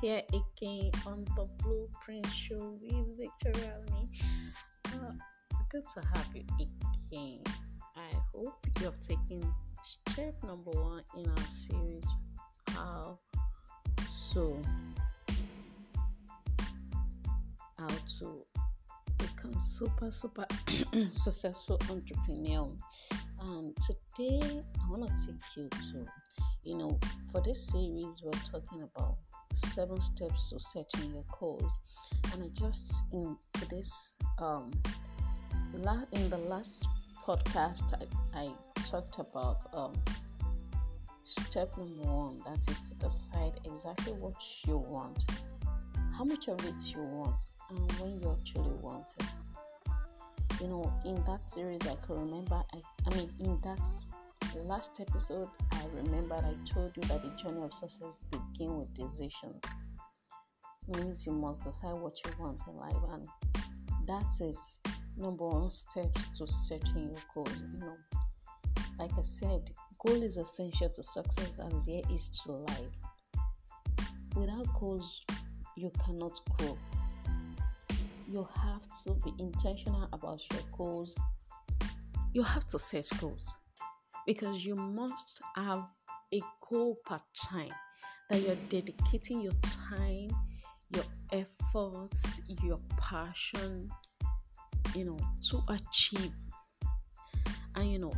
here again on the Blueprint Show with Victoria Me. Uh, good to have you again. I hope you have taken step number one in our series how so how to become super super successful entrepreneur and today i want to take you to you know for this series we're talking about seven steps to setting your goals. And i just in today's um la- in the last podcast i, I talked about um step number one that is to decide exactly what you want how much of it you want and when you actually want it. You know in that series i could remember i, I mean in that last episode i remember i told you that the journey of success begins with decisions. It means you must decide what you want in life and that is number one steps to setting your goals you know. Like i said goal is essential to success as here is to life. Without goals you cannot grow. You have to be intentional about your goals. You have to set goals because you must have a goal part time that you're dedicating your time, your efforts, your passion, you know, to achieve. And you know,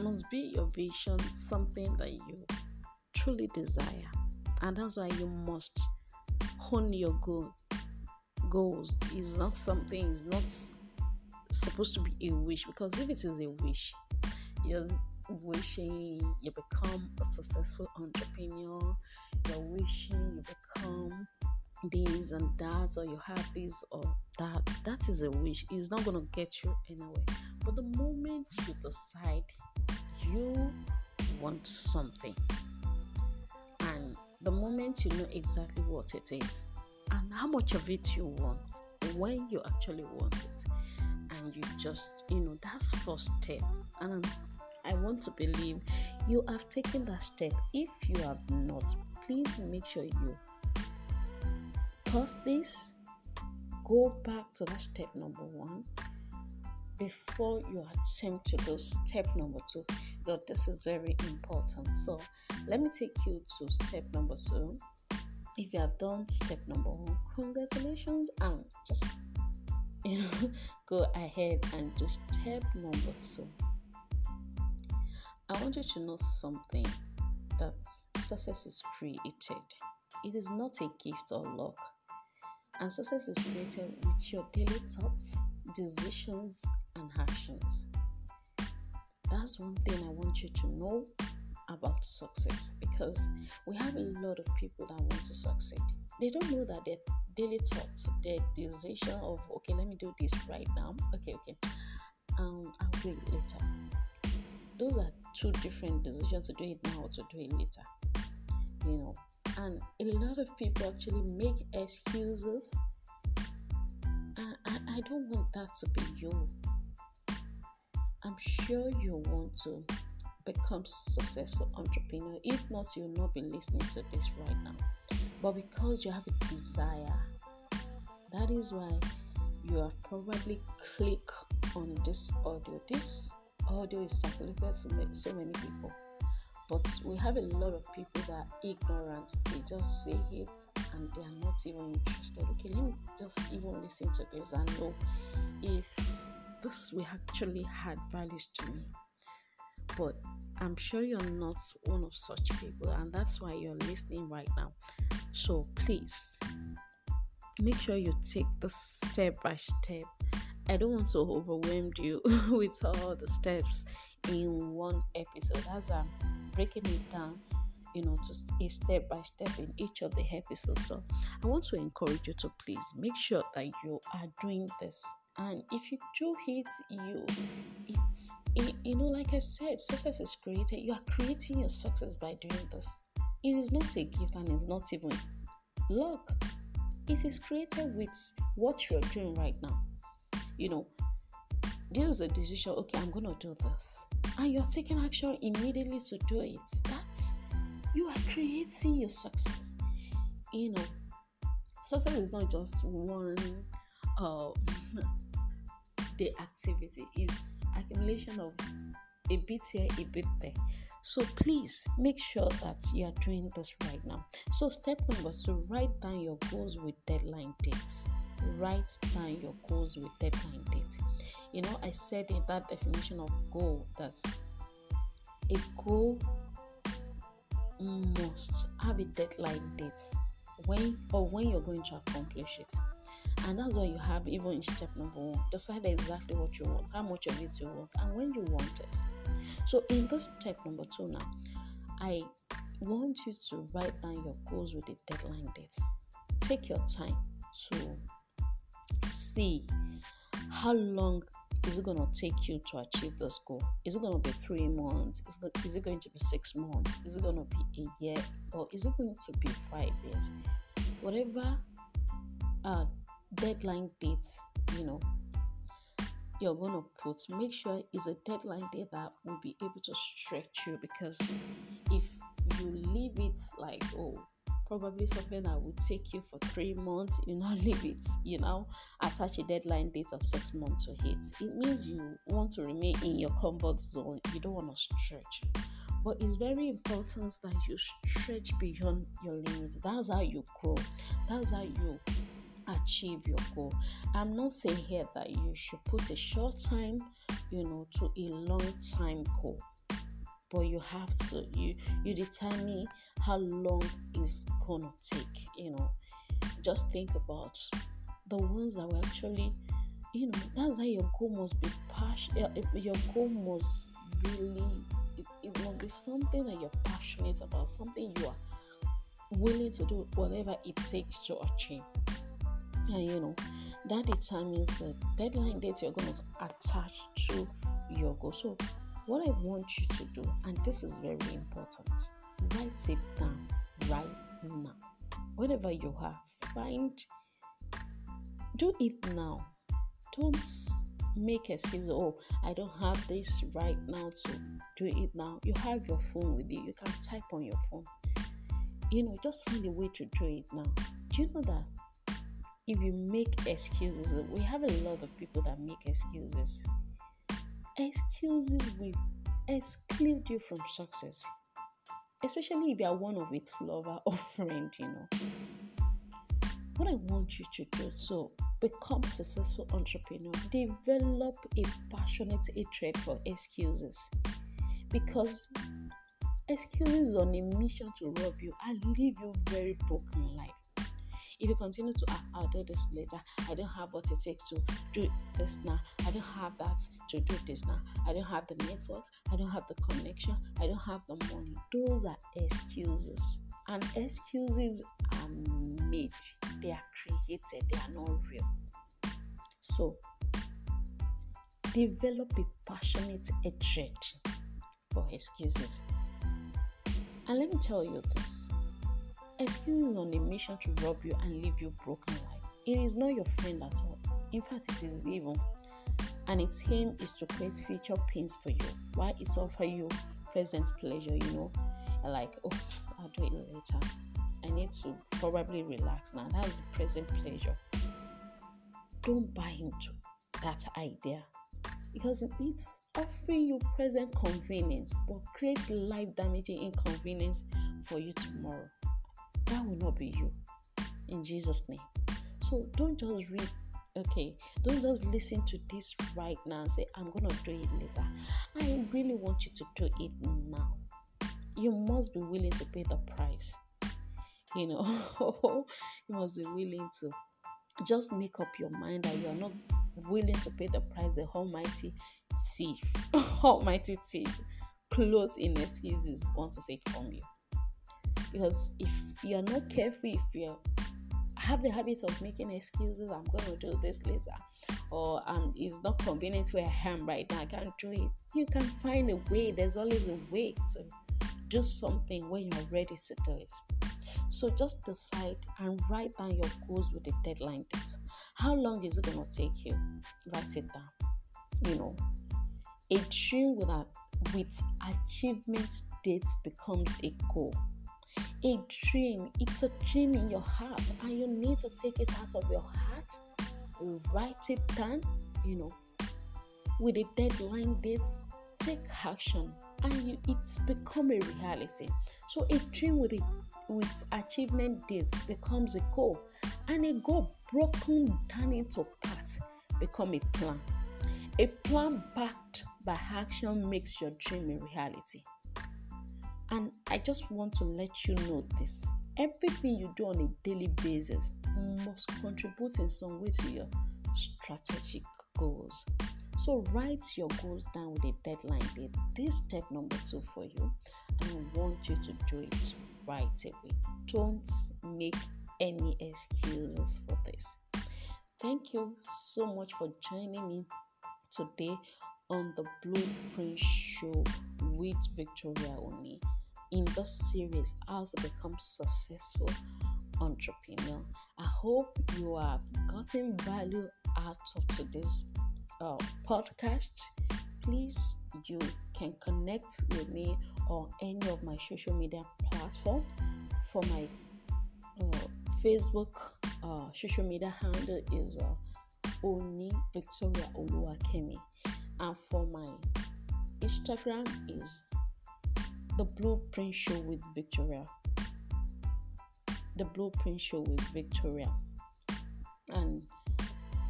must be your vision, something that you truly desire. And that's why you must hone your goal goals is not something is not supposed to be a wish because if it is a wish you're wishing you become a successful entrepreneur you're wishing you become this and that or you have this or that that is a wish. It's not going to get you anywhere. But the moment you decide you want something and the moment you know exactly what it is and how much of it you want when you actually want it and you just you know that's first step. And i want to believe you have taken that step. If you have not please make sure you pause this go back to that step number one before you attempt to go step number two. Because this is very important. So let me take you to step number two. If you have done step number one, congratulations, and just you know, go ahead and do step number two. I want you to know something that success is created, it is not a gift or luck, and success is created with your daily thoughts, decisions, and actions. That's one thing I want you to know about success because we have a lot of people that want to succeed. They don't know that their daily thoughts, their decision of okay, let me do this right now. Okay, okay, um, I'll do it later. Those are two different decisions to do it now or to do it later. You know, and a lot of people actually make excuses. I, I, I don't want that to be you. I'm sure you want to become successful entrepreneur. If not, you'll not be listening to this right now. But because you have a desire, that is why you have probably clicked on this audio. This audio is circulated to so many people. But we have a lot of people that are ignorant. They just say it and they are not even interested. Okay, let me just even listen to this and know if this will actually add values to me but I'm sure you're not one of such people, and that's why you're listening right now. So please make sure you take the step by step. I don't want to overwhelm you with all the steps in one episode. As I'm breaking it down, you know, to a step by step in each of the episodes. So I want to encourage you to please make sure that you are doing this and if you do hit you it's you know like i said success is created you are creating your success by doing this it is not a gift and it's not even luck it is created with what you're doing right now you know this is a decision okay i'm gonna do this. And you're taking action immediately to do it. That's you are creating your success. You know success is not just one uh, the activity is accumulation of a bit here a bit there. So please make sure that you are doing this right now. So step number two write down your goals with deadline dates. Write down your goals with deadline dates. You know i said in that definition of goal that a goal must have a deadline date when or when you're going to accomplish it. And that's why you have even in step number one, decide exactly what you want, how much of it you want, and when you want it. So in this step number two now, I want you to write down your goals with a deadline date. Take your time to see how long is it going to take you to achieve this goal? Is it going to be three months? Is it, is it going to be six months? Is it going to be a year? Or is it going to be five years? Whatever uh, deadline date, you know, you're going to put, make sure it's a deadline date that will be able to stretch you because if you leave it like, oh, probably something that would take you for three months, you now leave it, you know, attach a deadline date of six months to it. It means you want to remain in your comfort zone, you don't want to stretch. But it's very important that you stretch beyond your limit. That's how you grow. That's how you achieve your goal. I'm not saying here that you should put a short time, you know, to a long time goal but you have to you you determine how long it's gonna take you know just think about the ones that were actually you know that's why your goal must be passionate your goal must really it, it must be something that you're passionate about something you are willing to do whatever it takes to achieve and you know that determines the deadline date you're going to attach to your goal so what I want you to do, and this is very important, write it down right now. Whatever you have, find, do it now. Don't make excuses. Oh, I don't have this right now to do it now. You have your phone with you, you can type on your phone. You know, just find a way to do it now. Do you know that if you make excuses, we have a lot of people that make excuses. Excuses will exclude you from success, especially if you are one of its lover or friend, you know. What I want you to do so become successful entrepreneur, develop a passionate hatred for excuses. Because excuses on a mission to rob you and leave you very broken life if you continue to, ah, I'll do this later, I don't have what it takes to do this now, I don't have that to do this now, I don't have the network, I don't have the connection, I don't have the money. Those are excuses, and excuses are made, they are created, they are not real. So, develop a passionate hatred for excuses. And let me tell you this Excuses on a mission to rob you and leave you broken life. It is not your friend at all. In fact, it is evil. And its aim is to create future pains for you. Why it's offer you present pleasure, you know? Like, oh, I'll do it later. I need to probably relax now. That's present pleasure. Don't buy into that idea because it's offering you present convenience but creates life damaging inconvenience for you tomorrow that will not be you. In Jesus' name. So don't just read okay don't just listen to this right now and say i'm gonna do it later i really want you to do it now you must be willing to pay the price you know you must be willing to just make up your mind that you are not willing to pay the price the almighty thief almighty thief clothes in excuses wants to take from you because if you're not careful if you have the habit of making excuses i'm going to do this later. Or um it's not convenient where i am right now i can't do it. You can find a way there's always a way to do something when you're ready to do it. So just decide and write down your goals with a deadline date. How long is it going to take you? Write it down. You know a dream with a with achievement dates becomes a goal a dream. It's a dream in your heart, and you need to take it out of your heart, write it down, you know, with a deadline dates, take action, and you, it's become a reality. So a dream with a with achievement dates becomes a goal, and a goal broken down into parts become a plan. A plan backed by action makes your dream a reality. And I just want to let you know this everything you do on a daily basis must contribute in some way to your strategic goals. So write your goals down with a deadline date. This step number two for you, and I want you to do it right away. Don't make any excuses for this. Thank you so much for joining me today on the Blueprint Show with Victoria Oni. In this series, How to Become Successful Entrepreneur. I hope you have gotten value out of today's uh, podcast. Please, you can connect with me on any of my social media platforms. For my uh, Facebook uh, social media handle is uh, Oni Victoria Oluwakemi, and for my Instagram is the Blueprint Show with Victoria. The Blueprint Show with Victoria, and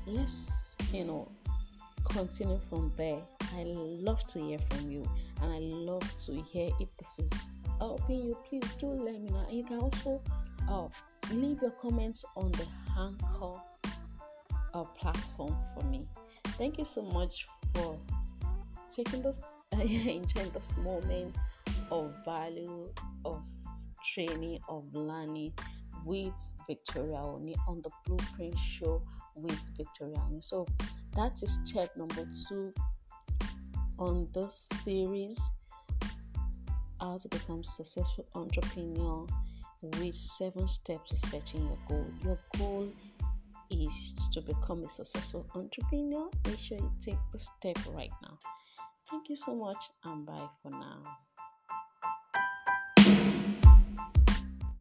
let's you know continue from there. I love to hear from you, and I love to hear if this is helping you. Please do let me know. You can also uh, leave your comments on the Anchor uh, platform for me. Thank you so much for taking this, enjoying this moment of value, of training, of learning with Victoria Oni on the Blueprint Show with Victoria Oni. So that is step number two on this series how to become successful entrepreneur with seven steps to setting your goal. Your goal is to become a successful entrepreneur. Make sure you take the step right now. Thank you so much and bye for now.